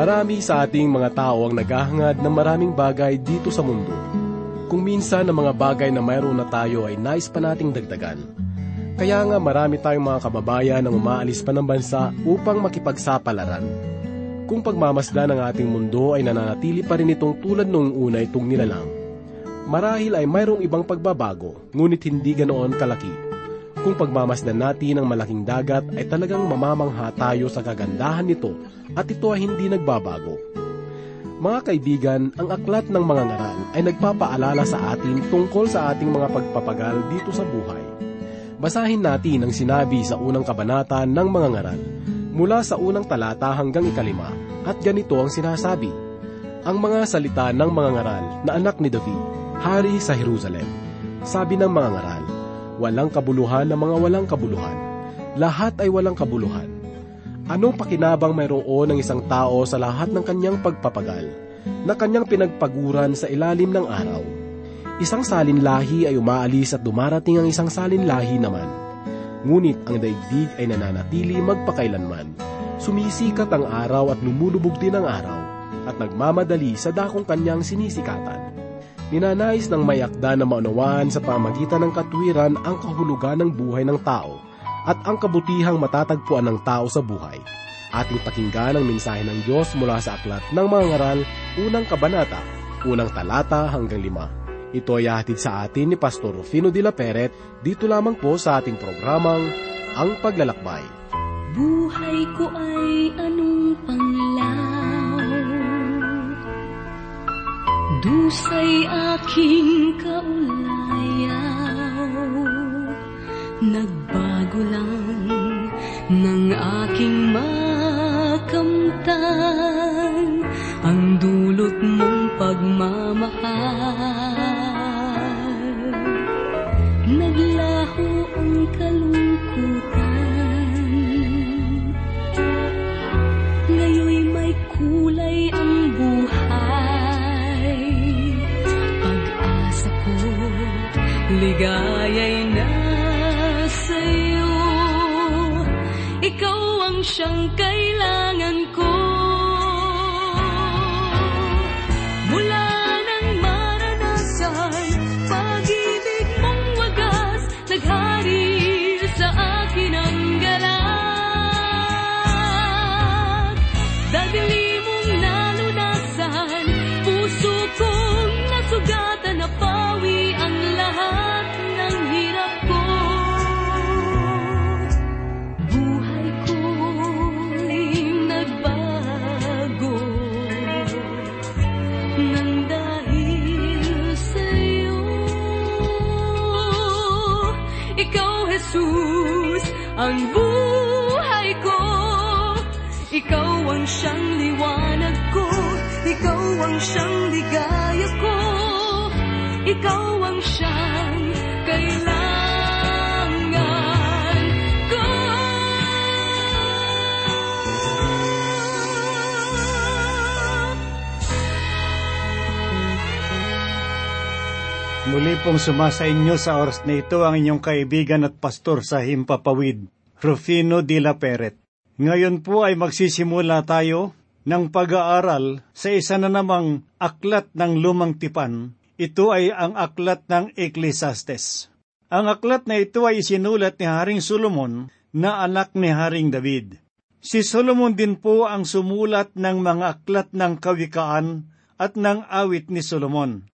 Marami sa ating mga tao ang naghahangad ng maraming bagay dito sa mundo. Kung minsan ang mga bagay na mayroon na tayo ay nais pa nating dagdagan. Kaya nga marami tayong mga kababayan na umaalis pa ng bansa upang makipagsapalaran. Kung pagmamasdan ng ating mundo ay nananatili pa rin itong tulad noong una itong nilalang. Marahil ay mayroong ibang pagbabago, ngunit hindi ganoon kalaki. Kung pagmamasdan natin ang malaking dagat ay talagang mamamangha tayo sa kagandahan nito at ito ay hindi nagbabago. Mga kaibigan, ang aklat ng mga ngaral ay nagpapaalala sa atin tungkol sa ating mga pagpapagal dito sa buhay. Basahin natin ang sinabi sa unang kabanata ng mga ngaral, mula sa unang talata hanggang ikalima, at ganito ang sinasabi. Ang mga salita ng mga ngaral na anak ni David, hari sa Jerusalem. Sabi ng mga ngaral, walang kabuluhan na mga walang kabuluhan. Lahat ay walang kabuluhan Anong pakinabang mayroon ng isang tao sa lahat ng kanyang pagpapagal na kanyang pinagpaguran sa ilalim ng araw? Isang salinlahi ay umaalis at dumarating ang isang salinlahi naman. Ngunit ang daigdig ay nananatili magpakailanman. Sumisikat ang araw at lumulubog din ang araw at nagmamadali sa dakong kanyang sinisikatan. Ninanais ng mayakda na maunawaan sa pamagitan ng katwiran ang kahulugan ng buhay ng tao at ang kabutihang matatagpuan ng tao sa buhay. Ating pakinggan ang mensahe ng Diyos mula sa aklat ng mga ngaral, unang kabanata, unang talata hanggang lima. Ito ay hatid sa atin ni Pastor Rufino de la Peret dito lamang po sa ating programang Ang Paglalakbay. Buhay ko ay anong panglaw Dusay aking kaulayaw. Nagbago lang ng aking makamtan. Ang dulot mong pagmamahal pong sumasa inyo sa oras na ito ang inyong kaibigan at pastor sa Himpapawid, Rufino de la Peret. Ngayon po ay magsisimula tayo ng pag-aaral sa isa na namang aklat ng lumang tipan. Ito ay ang aklat ng Ecclesiastes. Ang aklat na ito ay isinulat ni Haring Solomon na anak ni Haring David. Si Solomon din po ang sumulat ng mga aklat ng kawikaan at ng awit ni Solomon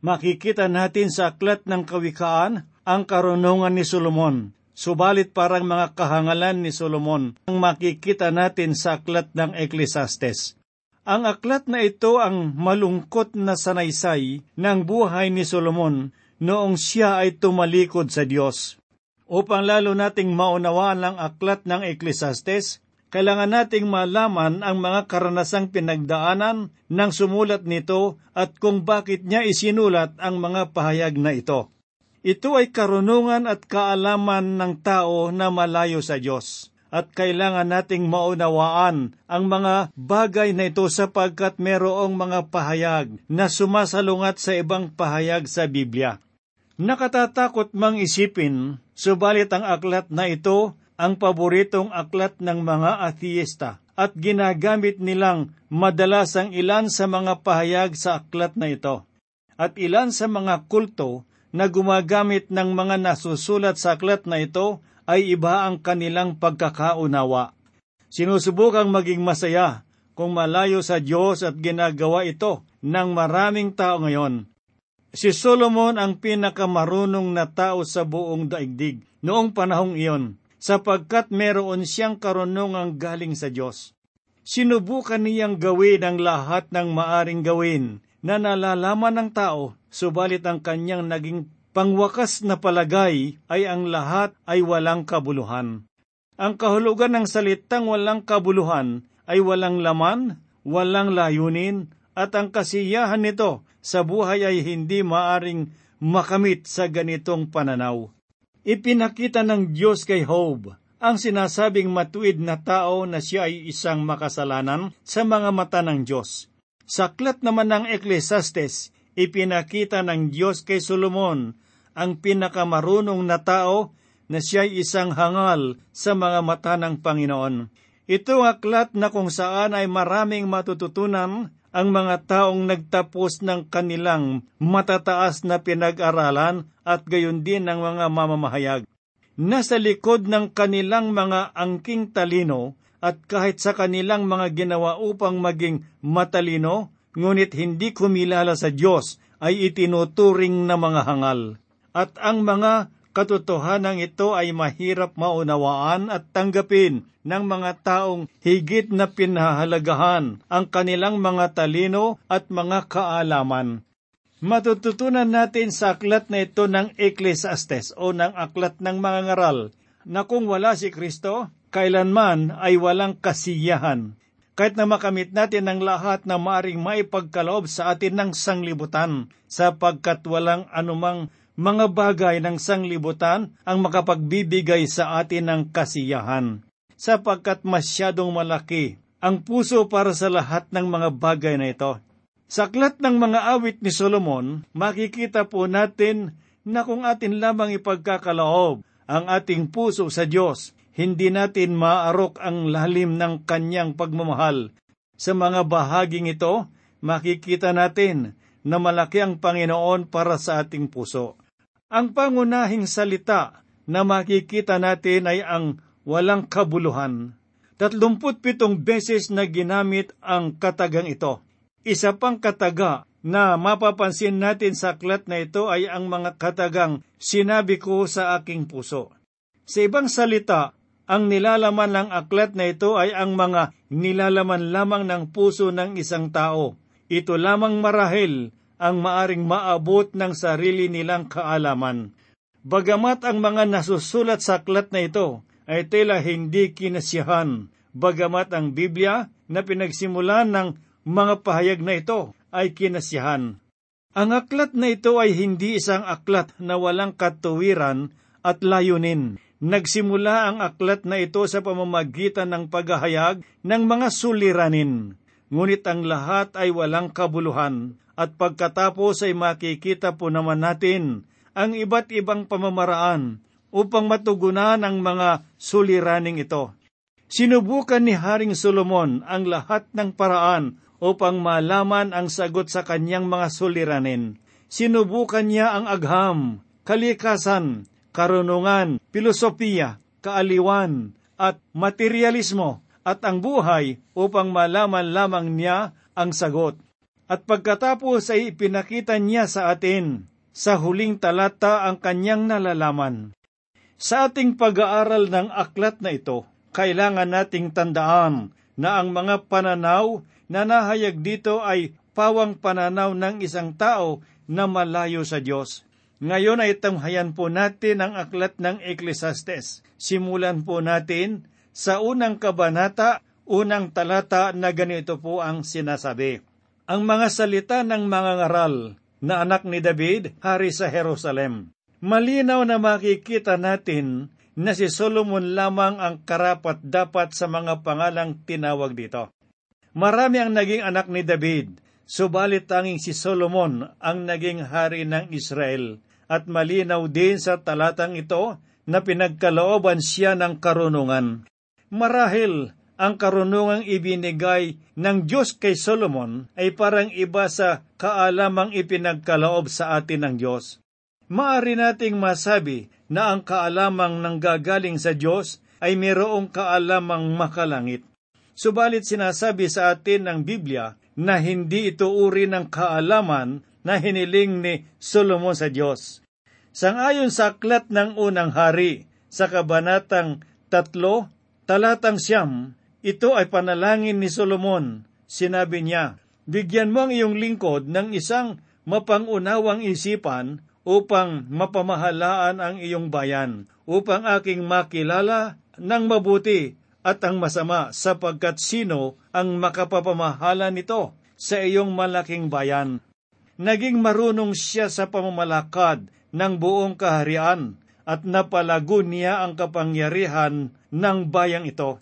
makikita natin sa aklat ng kawikaan ang karunungan ni Solomon. Subalit parang mga kahangalan ni Solomon ang makikita natin sa aklat ng Ecclesiastes. Ang aklat na ito ang malungkot na sanaysay ng buhay ni Solomon noong siya ay tumalikod sa Diyos. Upang lalo nating maunawaan ang aklat ng Ecclesiastes, kailangan nating malaman ang mga karanasang pinagdaanan ng sumulat nito at kung bakit niya isinulat ang mga pahayag na ito. Ito ay karunungan at kaalaman ng tao na malayo sa Diyos at kailangan nating maunawaan ang mga bagay na ito sapagkat merong mga pahayag na sumasalungat sa ibang pahayag sa Biblia. Nakatatakot mang isipin, subalit ang aklat na ito ang paboritong aklat ng mga atheista. at ginagamit nilang madalas ang ilan sa mga pahayag sa aklat na ito. At ilan sa mga kulto na gumagamit ng mga nasusulat sa aklat na ito ay iba ang kanilang pagkakaunawa. Sinusubukang maging masaya kung malayo sa Diyos at ginagawa ito ng maraming tao ngayon. Si Solomon ang pinakamarunong na tao sa buong daigdig noong panahong iyon sapagkat meron siyang karunungang galing sa Diyos. Sinubukan niyang gawin ang lahat ng maaring gawin na nalalaman ng tao, subalit ang kanyang naging pangwakas na palagay ay ang lahat ay walang kabuluhan. Ang kahulugan ng salitang walang kabuluhan ay walang laman, walang layunin, at ang kasiyahan nito sa buhay ay hindi maaring makamit sa ganitong pananaw. Ipinakita ng Diyos kay Job ang sinasabing matuwid na tao na siya ay isang makasalanan sa mga mata ng Diyos. Sa aklat naman ng Ecclesiastes, ipinakita ng Diyos kay Solomon ang pinakamarunong na tao na siya ay isang hangal sa mga mata ng Panginoon. Ito ang aklat na kung saan ay maraming matututunan ang mga taong nagtapos ng kanilang matataas na pinag-aralan at gayon din ng mga mamamahayag. Nasa likod ng kanilang mga angking talino at kahit sa kanilang mga ginawa upang maging matalino, ngunit hindi kumilala sa Diyos ay itinuturing na mga hangal. At ang mga katotohanan ito ay mahirap maunawaan at tanggapin ng mga taong higit na pinahalagahan ang kanilang mga talino at mga kaalaman. Matututunan natin sa aklat na ito ng Ecclesiastes o ng aklat ng mga ngaral na kung wala si Kristo, kailanman ay walang kasiyahan. Kahit na makamit natin ang lahat na maaring maipagkaloob sa atin ng sanglibutan, sapagkat walang anumang mga bagay ng sanglibutan ang makapagbibigay sa atin ng kasiyahan sapagkat masyadong malaki ang puso para sa lahat ng mga bagay na ito. Sa aklat ng mga awit ni Solomon, makikita po natin na kung atin lamang ipagkakaloob ang ating puso sa Diyos, hindi natin maarok ang lalim ng kanyang pagmamahal. Sa mga bahaging ito, makikita natin na malaki ang Panginoon para sa ating puso. Ang pangunahing salita na makikita natin ay ang walang kabuluhan. Tatlumput pitong beses na ginamit ang katagang ito. Isa pang kataga na mapapansin natin sa aklat na ito ay ang mga katagang sinabi ko sa aking puso. Sa ibang salita, ang nilalaman ng aklat na ito ay ang mga nilalaman lamang ng puso ng isang tao. Ito lamang marahil ang maaring maabot ng sarili nilang kaalaman. Bagamat ang mga nasusulat sa aklat na ito ay tila hindi kinasiyahan, bagamat ang Biblia na pinagsimulan ng mga pahayag na ito ay kinasiyahan. Ang aklat na ito ay hindi isang aklat na walang katuwiran at layunin. Nagsimula ang aklat na ito sa pamamagitan ng paghahayag ng mga suliranin. Ngunit ang lahat ay walang kabuluhan at pagkatapos ay makikita po naman natin ang iba't ibang pamamaraan upang matugunan ang mga suliraning ito. Sinubukan ni Haring Solomon ang lahat ng paraan upang malaman ang sagot sa kanyang mga suliranin. Sinubukan niya ang agham, kalikasan, karunungan, filosofiya, kaaliwan, at materialismo at ang buhay upang malaman lamang niya ang sagot. At pagkatapos ay ipinakita niya sa atin sa huling talata ang kanyang nalalaman. Sa ating pag-aaral ng aklat na ito, kailangan nating tandaan na ang mga pananaw na nahayag dito ay pawang pananaw ng isang tao na malayo sa Diyos. Ngayon ay tanghayan po natin ang aklat ng Ecclesiastes. Simulan po natin sa unang kabanata, unang talata na ganito po ang sinasabi. Ang mga salita ng mga ngaral na anak ni David, hari sa Jerusalem malinaw na makikita natin na si Solomon lamang ang karapat dapat sa mga pangalang tinawag dito. Marami ang naging anak ni David, subalit tanging si Solomon ang naging hari ng Israel, at malinaw din sa talatang ito na pinagkalooban siya ng karunungan. Marahil ang karunungang ibinigay ng Diyos kay Solomon ay parang iba sa kaalamang ipinagkaloob sa atin ng Diyos. Maari nating masabi na ang kaalamang nanggagaling sa Diyos ay mayroong kaalamang makalangit. Subalit sinasabi sa atin ng Biblia na hindi ito uri ng kaalaman na hiniling ni Solomon sa Diyos. Sangayon sa aklat ng unang hari sa kabanatang tatlo, talatang siyam, ito ay panalangin ni Solomon. Sinabi niya, Bigyan mo ang iyong lingkod ng isang mapangunawang isipan upang mapamahalaan ang iyong bayan, upang aking makilala ng mabuti at ang masama sapagkat sino ang makapapamahala nito sa iyong malaking bayan. Naging marunong siya sa pamamalakad ng buong kaharian at napalago niya ang kapangyarihan ng bayang ito.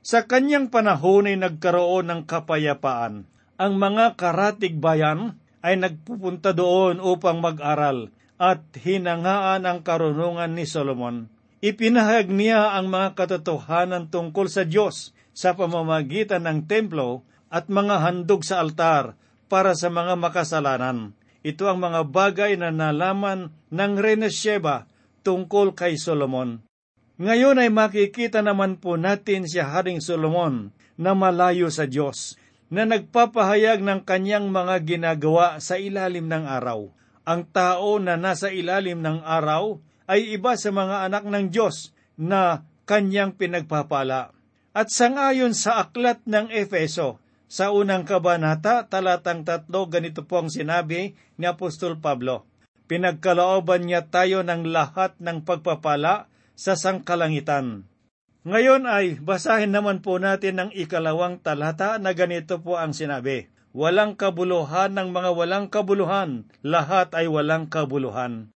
Sa kanyang panahon ay nagkaroon ng kapayapaan. Ang mga karatig bayan ay nagpupunta doon upang mag-aral at hinangaan ang karunungan ni Solomon. Ipinahag niya ang mga katotohanan tungkol sa Diyos sa pamamagitan ng templo at mga handog sa altar para sa mga makasalanan. Ito ang mga bagay na nalaman ng Reyna Sheba tungkol kay Solomon. Ngayon ay makikita naman po natin si Haring Solomon na malayo sa Diyos, na nagpapahayag ng kanyang mga ginagawa sa ilalim ng araw. Ang tao na nasa ilalim ng araw ay iba sa mga anak ng Diyos na kanyang pinagpapala. At sangayon sa aklat ng Efeso, sa unang kabanata, talatang tatlo, ganito po ang sinabi ni Apostol Pablo. Pinagkalooban niya tayo ng lahat ng pagpapala sa sangkalangitan. Ngayon ay basahin naman po natin ang ikalawang talata na ganito po ang sinabi. Walang kabuluhan ng mga walang kabuluhan, lahat ay walang kabuluhan.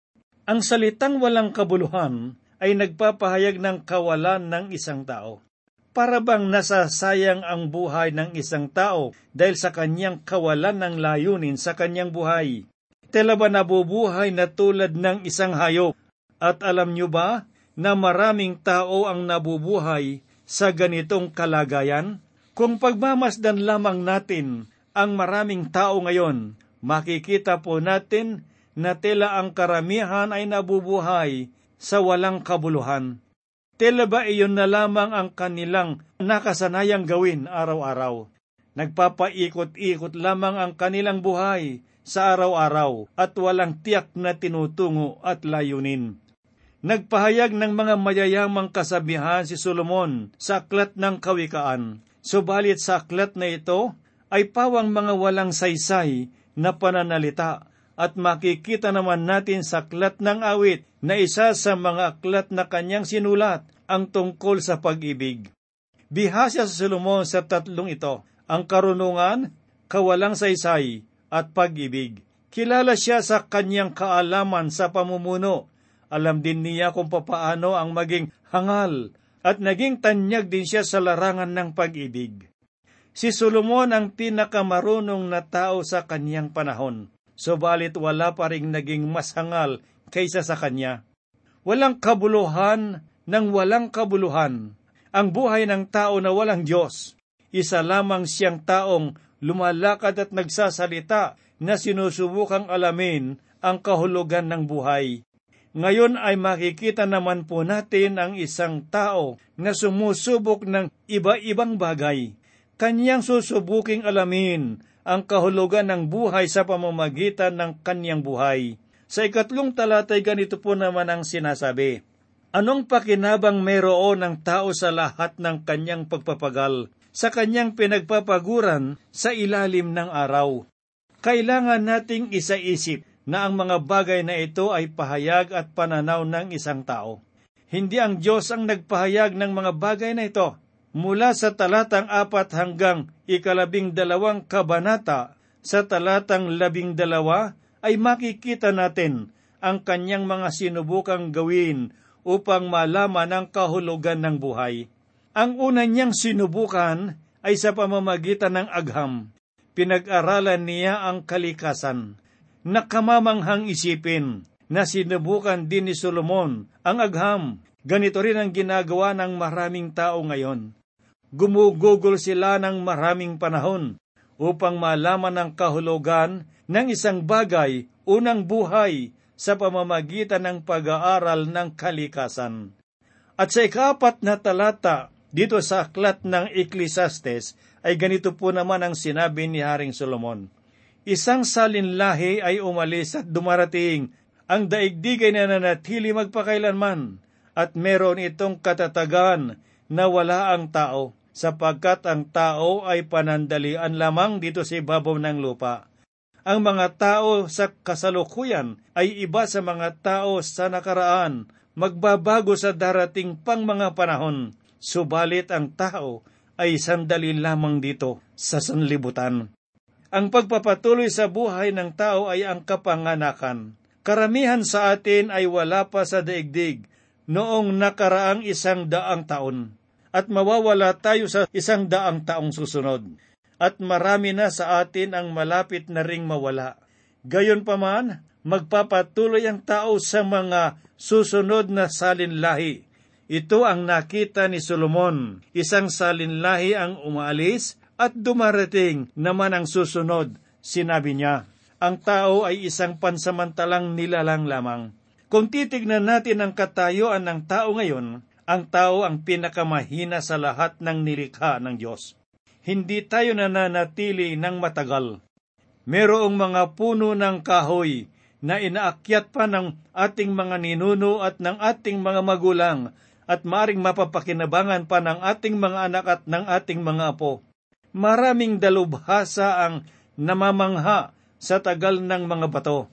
Ang salitang walang kabuluhan ay nagpapahayag ng kawalan ng isang tao. Para bang nasasayang ang buhay ng isang tao dahil sa kanyang kawalan ng layunin sa kanyang buhay. Tela ba nabubuhay na tulad ng isang hayop? At alam nyo ba na maraming tao ang nabubuhay sa ganitong kalagayan? Kung pagmamasdan lamang natin ang maraming tao ngayon, makikita po natin na tila ang karamihan ay nabubuhay sa walang kabuluhan. Tila ba iyon na lamang ang kanilang nakasanayang gawin araw-araw? Nagpapaikot-ikot lamang ang kanilang buhay sa araw-araw at walang tiyak na tinutungo at layunin. Nagpahayag ng mga mayayamang kasabihan si Solomon sa aklat ng kawikaan. Subalit sa aklat na ito ay pawang mga walang saysay na pananalita at makikita naman natin sa aklat ng awit na isa sa mga aklat na kanyang sinulat ang tungkol sa pag-ibig. Bihasya sa Solomon sa tatlong ito, ang karunungan, kawalang saysay, at pag-ibig. Kilala siya sa kanyang kaalaman sa pamumuno alam din niya kung papaano ang maging hangal at naging tanyag din siya sa larangan ng pag-ibig. Si Solomon ang pinakamarunong na tao sa kanyang panahon, subalit wala pa ring naging mas hangal kaysa sa kanya. Walang kabuluhan ng walang kabuluhan. Ang buhay ng tao na walang Diyos, isa lamang siyang taong lumalakad at nagsasalita na sinusubukang alamin ang kahulugan ng buhay. Ngayon ay makikita naman po natin ang isang tao na sumusubok ng iba-ibang bagay. Kanyang susubuking alamin ang kahulugan ng buhay sa pamamagitan ng kanyang buhay. Sa ikatlong talatay ganito po naman ang sinasabi, Anong pakinabang mayroon ng tao sa lahat ng kanyang pagpapagal, sa kanyang pinagpapaguran sa ilalim ng araw? Kailangan nating isaisip na ang mga bagay na ito ay pahayag at pananaw ng isang tao. Hindi ang Diyos ang nagpahayag ng mga bagay na ito. Mula sa talatang apat hanggang ikalabing dalawang kabanata, sa talatang labing dalawa ay makikita natin ang kanyang mga sinubukang gawin upang malaman ang kahulugan ng buhay. Ang una niyang sinubukan ay sa pamamagitan ng agham. Pinag-aralan niya ang kalikasan nakamamanghang isipin na sinubukan din ni Solomon ang agham. Ganito rin ang ginagawa ng maraming tao ngayon. Gumugugol sila ng maraming panahon upang malaman ang kahulugan ng isang bagay unang buhay sa pamamagitan ng pag-aaral ng kalikasan. At sa ikapat na talata dito sa aklat ng Ecclesiastes ay ganito po naman ang sinabi ni Haring Solomon. Isang salinlahi ay umalis at dumarating, ang daigdig ay nananatili magpakailanman, at meron itong katatagan na wala ang tao, sapagkat ang tao ay panandalian lamang dito sa ibabaw ng lupa. Ang mga tao sa kasalukuyan ay iba sa mga tao sa nakaraan, magbabago sa darating pang mga panahon. Subalit ang tao ay sandali lamang dito sa sanlibutan. Ang pagpapatuloy sa buhay ng tao ay ang kapanganakan. Karamihan sa atin ay wala pa sa daigdig noong nakaraang isang daang taon at mawawala tayo sa isang daang taong susunod at marami na sa atin ang malapit na ring mawala. Gayon pa man, magpapatuloy ang tao sa mga susunod na salinlahi. Ito ang nakita ni Solomon, isang salinlahi ang umaalis at dumarating naman ang susunod. Sinabi niya, ang tao ay isang pansamantalang nilalang lamang. Kung titignan natin ang katayuan ng tao ngayon, ang tao ang pinakamahina sa lahat ng nilikha ng Diyos hindi tayo nananatili ng matagal. Merong mga puno ng kahoy na inaakyat pa ng ating mga ninuno at ng ating mga magulang at maring mapapakinabangan pa ng ating mga anak at ng ating mga apo. Maraming dalubhasa ang namamangha sa tagal ng mga bato.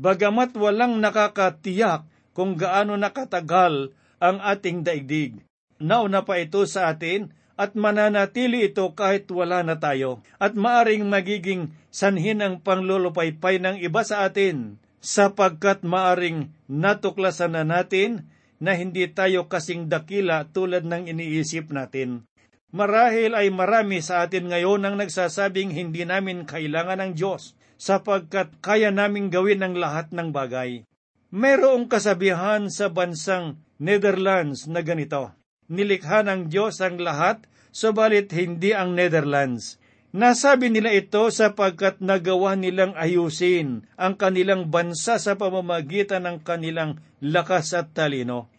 Bagamat walang nakakatiyak kung gaano nakatagal ang ating daigdig. Nauna pa ito sa atin at mananatili ito kahit wala na tayo at maaring magiging sanhin ang panglulupaypay ng iba sa atin sapagkat maaring natuklasan na natin na hindi tayo kasing dakila tulad ng iniisip natin. Marahil ay marami sa atin ngayon ang nagsasabing hindi namin kailangan ng Diyos sapagkat kaya naming gawin ang lahat ng bagay. Mayroong kasabihan sa bansang Netherlands na ganito, nilikha ng Diyos ang lahat, subalit hindi ang Netherlands. Nasabi nila ito sapagkat nagawa nilang ayusin ang kanilang bansa sa pamamagitan ng kanilang lakas at talino.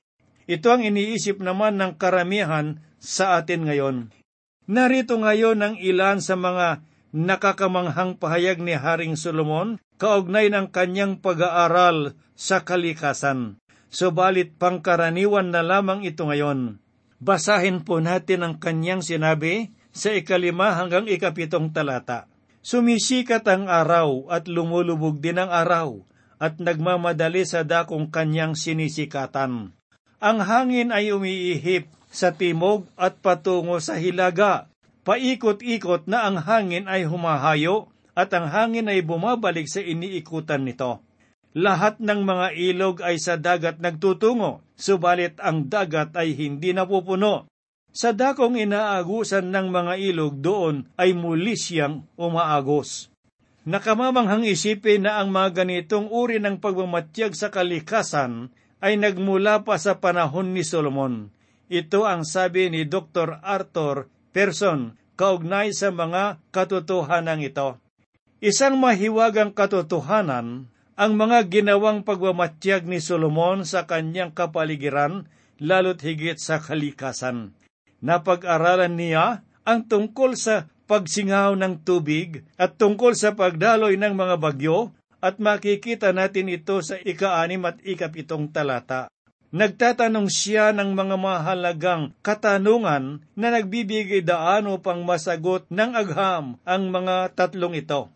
Ito ang iniisip naman ng karamihan sa atin ngayon. Narito ngayon ang ilan sa mga nakakamanghang pahayag ni Haring Solomon kaugnay ng kanyang pag-aaral sa kalikasan. Subalit pangkaraniwan na lamang ito ngayon. Basahin po natin ang kanyang sinabi sa ikalima hanggang ikapitong talata. Sumisikat ang araw at lumulubog din ang araw at nagmamadali sa dakong kanyang sinisikatan. Ang hangin ay umiihip sa timog at patungo sa hilaga. Paikot-ikot na ang hangin ay humahayo at ang hangin ay bumabalik sa iniikutan nito. Lahat ng mga ilog ay sa dagat nagtutungo, subalit ang dagat ay hindi napupuno. Sa dakong inaagusan ng mga ilog doon ay muli siyang umaagos. Nakamamanghang isipin na ang mga ganitong uri ng pagmamatyag sa kalikasan ay nagmula pa sa panahon ni Solomon. Ito ang sabi ni Dr. Arthur Person kaugnay sa mga katotohanan ito. Isang mahiwagang katotohanan ang mga ginawang pagmamatyag ni Solomon sa kanyang kapaligiran, lalo't higit sa kalikasan. Napag-aralan niya ang tungkol sa pagsingaw ng tubig at tungkol sa pagdaloy ng mga bagyo at makikita natin ito sa ika-anim at ikapitong talata. Nagtatanong siya ng mga mahalagang katanungan na nagbibigay daan upang masagot ng agham ang mga tatlong ito.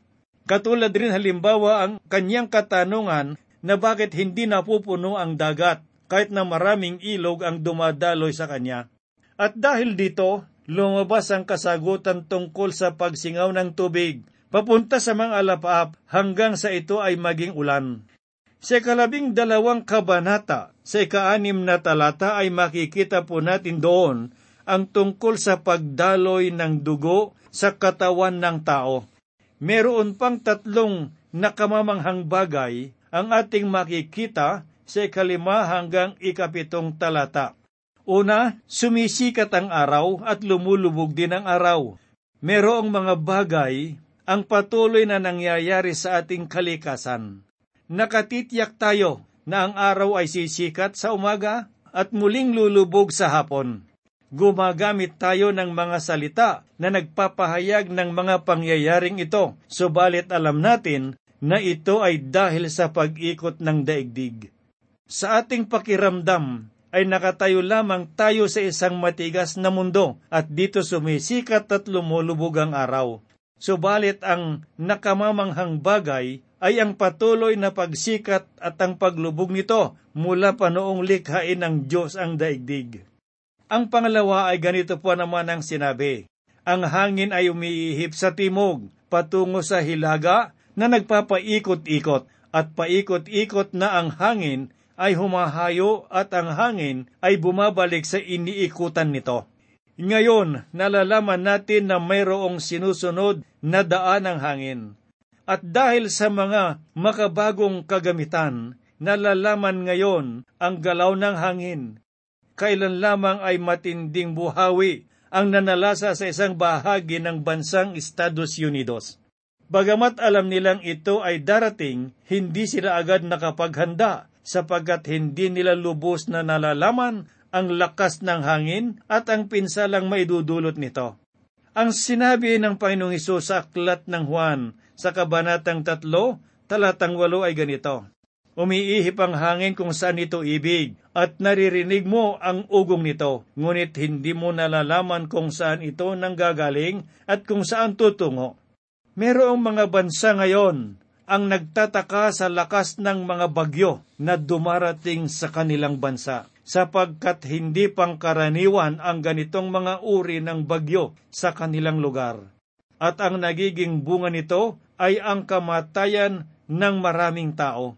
Katulad rin halimbawa ang kanyang katanungan na bakit hindi napupuno ang dagat kahit na maraming ilog ang dumadaloy sa kanya. At dahil dito, lumabas ang kasagutan tungkol sa pagsingaw ng tubig, papunta sa mga alapaap hanggang sa ito ay maging ulan. Sa kalabing dalawang kabanata, sa ikaanim na talata ay makikita po natin doon ang tungkol sa pagdaloy ng dugo sa katawan ng tao meron pang tatlong nakamamanghang bagay ang ating makikita sa ikalima hanggang ikapitong talata. Una, sumisikat ang araw at lumulubog din ang araw. Merong mga bagay ang patuloy na nangyayari sa ating kalikasan. Nakatitiyak tayo na ang araw ay sisikat sa umaga at muling lulubog sa hapon. Gumagamit tayo ng mga salita na nagpapahayag ng mga pangyayaring ito, subalit alam natin na ito ay dahil sa pag-ikot ng daigdig. Sa ating pakiramdam, ay nakatayo lamang tayo sa isang matigas na mundo at dito sumisikat at lumulubog ang araw. Subalit ang nakamamanghang bagay ay ang patuloy na pagsikat at ang paglubog nito mula pa noong likhain ng Diyos ang daigdig. Ang pangalawa ay ganito po naman ang sinabi. Ang hangin ay umiihip sa timog, patungo sa hilaga na nagpapaikot-ikot, at paikot-ikot na ang hangin ay humahayo at ang hangin ay bumabalik sa iniikutan nito. Ngayon, nalalaman natin na mayroong sinusunod na daan ng hangin. At dahil sa mga makabagong kagamitan, nalalaman ngayon ang galaw ng hangin, kailan lamang ay matinding buhawi ang nanalasa sa isang bahagi ng bansang Estados Unidos. Bagamat alam nilang ito ay darating, hindi sila agad nakapaghanda sapagkat hindi nila lubos na nalalaman ang lakas ng hangin at ang pinsalang maidudulot nito. Ang sinabi ng Panginoong Isus sa aklat ng Juan sa Kabanatang 3, talatang 8 ay ganito, Umiihip ang hangin kung saan ito ibig, at naririnig mo ang ugong nito, ngunit hindi mo nalalaman kung saan ito nanggagaling at kung saan tutungo. Merong mga bansa ngayon ang nagtataka sa lakas ng mga bagyo na dumarating sa kanilang bansa sapagkat hindi pangkaraniwan ang ganitong mga uri ng bagyo sa kanilang lugar. At ang nagiging bunga nito ay ang kamatayan ng maraming tao.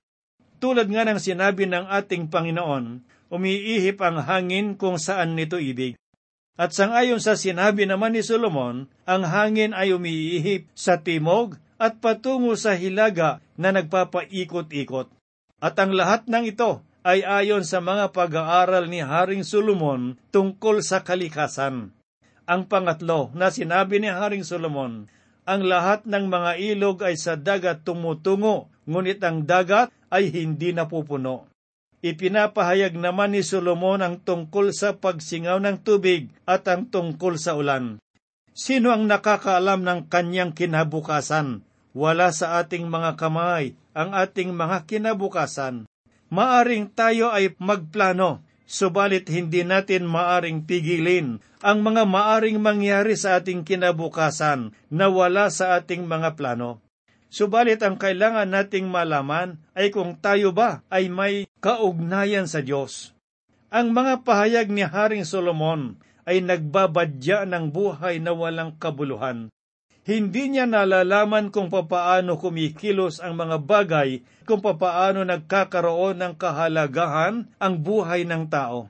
Tulad nga ng sinabi ng ating Panginoon, umiihip ang hangin kung saan nito ibig. At sangayon sa sinabi naman ni Solomon, ang hangin ay umiihip sa timog at patungo sa hilaga na nagpapaikot-ikot. At ang lahat ng ito ay ayon sa mga pag-aaral ni Haring Solomon tungkol sa kalikasan. Ang pangatlo na sinabi ni Haring Solomon, ang lahat ng mga ilog ay sa dagat tumutungo, ngunit ang dagat ay hindi napupuno. Ipinapahayag naman ni Solomon ang tungkol sa pagsingaw ng tubig at ang tungkol sa ulan. Sino ang nakakaalam ng kanyang kinabukasan? Wala sa ating mga kamay ang ating mga kinabukasan. Maaring tayo ay magplano, subalit hindi natin maaring pigilin ang mga maaring mangyari sa ating kinabukasan na wala sa ating mga plano. Subalit ang kailangan nating malaman ay kung tayo ba ay may kaugnayan sa Diyos. Ang mga pahayag ni Haring Solomon ay nagbabadya ng buhay na walang kabuluhan. Hindi niya nalalaman kung papaano kumikilos ang mga bagay, kung papaano nagkakaroon ng kahalagahan ang buhay ng tao.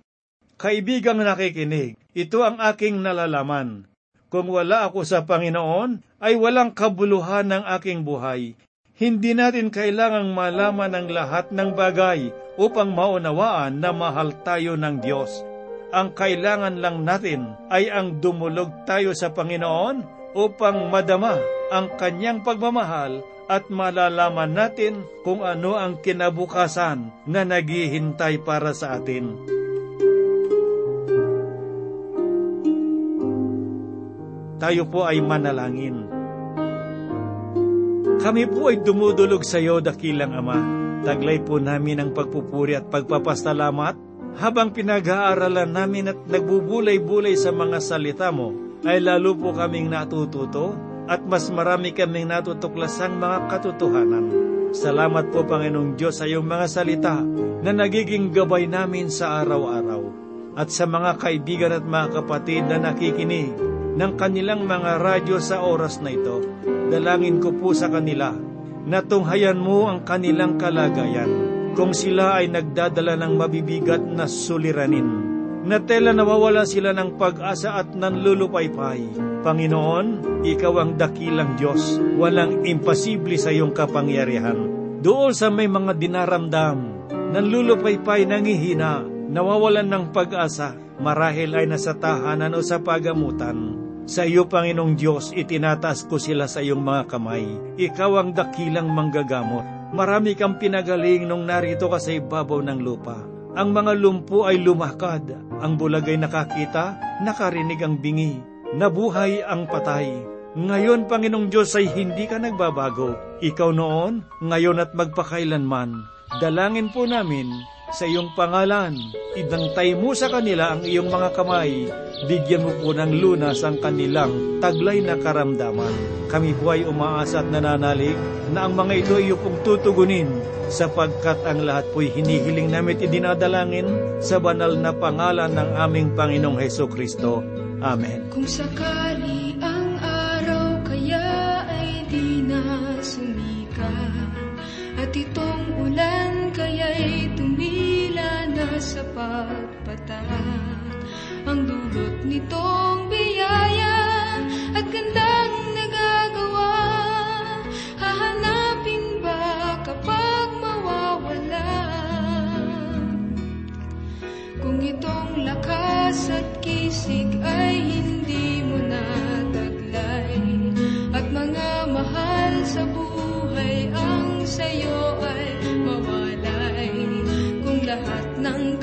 Kaibigang nakikinig, ito ang aking nalalaman. Kung wala ako sa Panginoon, ay walang kabuluhan ng aking buhay. Hindi natin kailangang malaman ang lahat ng bagay upang maunawaan na mahal tayo ng Diyos. Ang kailangan lang natin ay ang dumulog tayo sa Panginoon upang madama ang kanyang pagmamahal at malalaman natin kung ano ang kinabukasan na naghihintay para sa atin. tayo po ay manalangin. Kami po ay dumudulog sa iyo, dakilang Ama. Taglay po namin ang pagpupuri at pagpapasalamat habang pinag-aaralan namin at nagbubulay-bulay sa mga salita mo, ay lalo po kaming natututo at mas marami kaming natutuklasang mga katotohanan. Salamat po Panginoong Diyos sa iyong mga salita na nagiging gabay namin sa araw-araw at sa mga kaibigan at mga kapatid na nakikinig ng kanilang mga radyo sa oras na ito. Dalangin ko po sa kanila na tunghayan mo ang kanilang kalagayan kung sila ay nagdadala ng mabibigat na suliranin. Na tela nawawala sila ng pag-asa at nanlulupaypay. Panginoon, Ikaw ang dakilang Diyos. Walang imposible sa iyong kapangyarihan. Doon sa may mga dinaramdam, nanlulupaypay, nangihina, nawawalan ng pag-asa, marahil ay nasa tahanan o sa pagamutan. Sa iyo, Panginoong Diyos, itinataas ko sila sa iyong mga kamay. Ikaw ang dakilang manggagamot. Marami kang pinagaling nung narito ka sa ibabaw ng lupa. Ang mga lumpo ay lumakad, ang bulag ay nakakita, nakarinig ang bingi, nabuhay ang patay. Ngayon, Panginoong Diyos, ay hindi ka nagbabago. Ikaw noon, ngayon at magpakailanman. Dalangin po namin sa iyong pangalan. Idantay mo sa kanila ang iyong mga kamay. Bigyan mo po ng lunas ang kanilang taglay na karamdaman. Kami po ay umaasa at nananalig na ang mga ito iyo pong tutugunin sapagkat ang lahat po'y hinihiling namin idinadalangin sa banal na pangalan ng aming Panginoong Heso Kristo. Amen. Kung sakali ang pagpatak Ang dulot nitong biyaya at gandang nagagawa. Hahanapin ba kapag mawawala? Kung itong lakas at kisig ay hindi mo nataglay At mga mahal sa buhay ang sa'yo ay mawalay. Kung lahat ng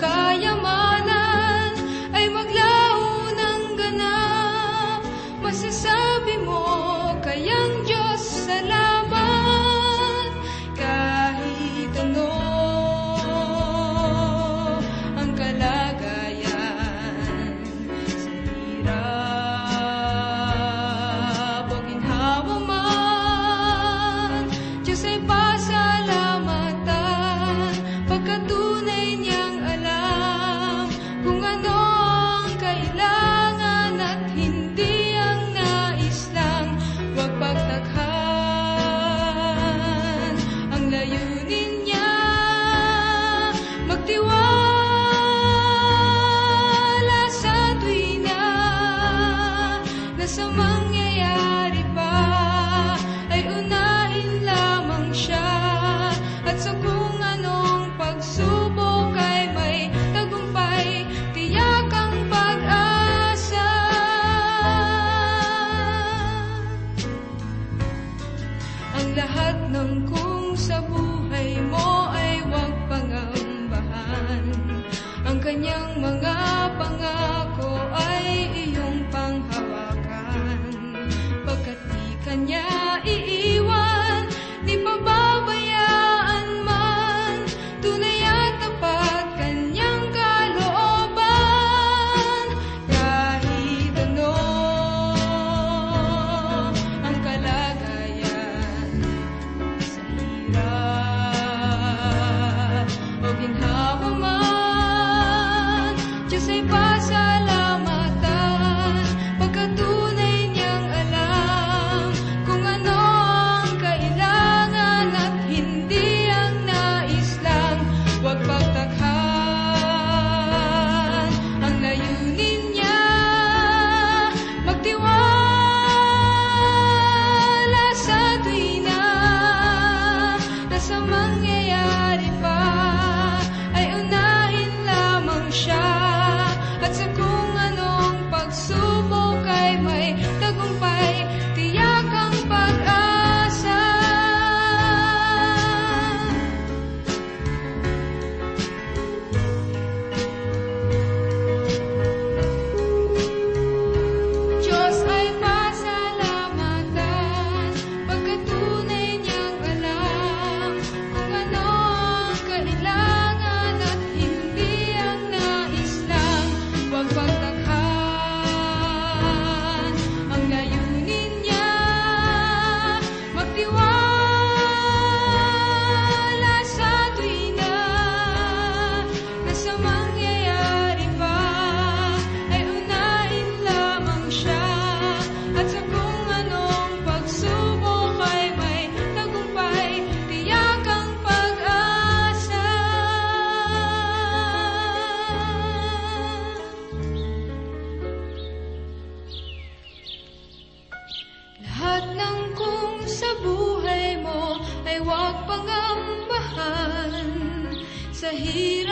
man Diyos kanya buhay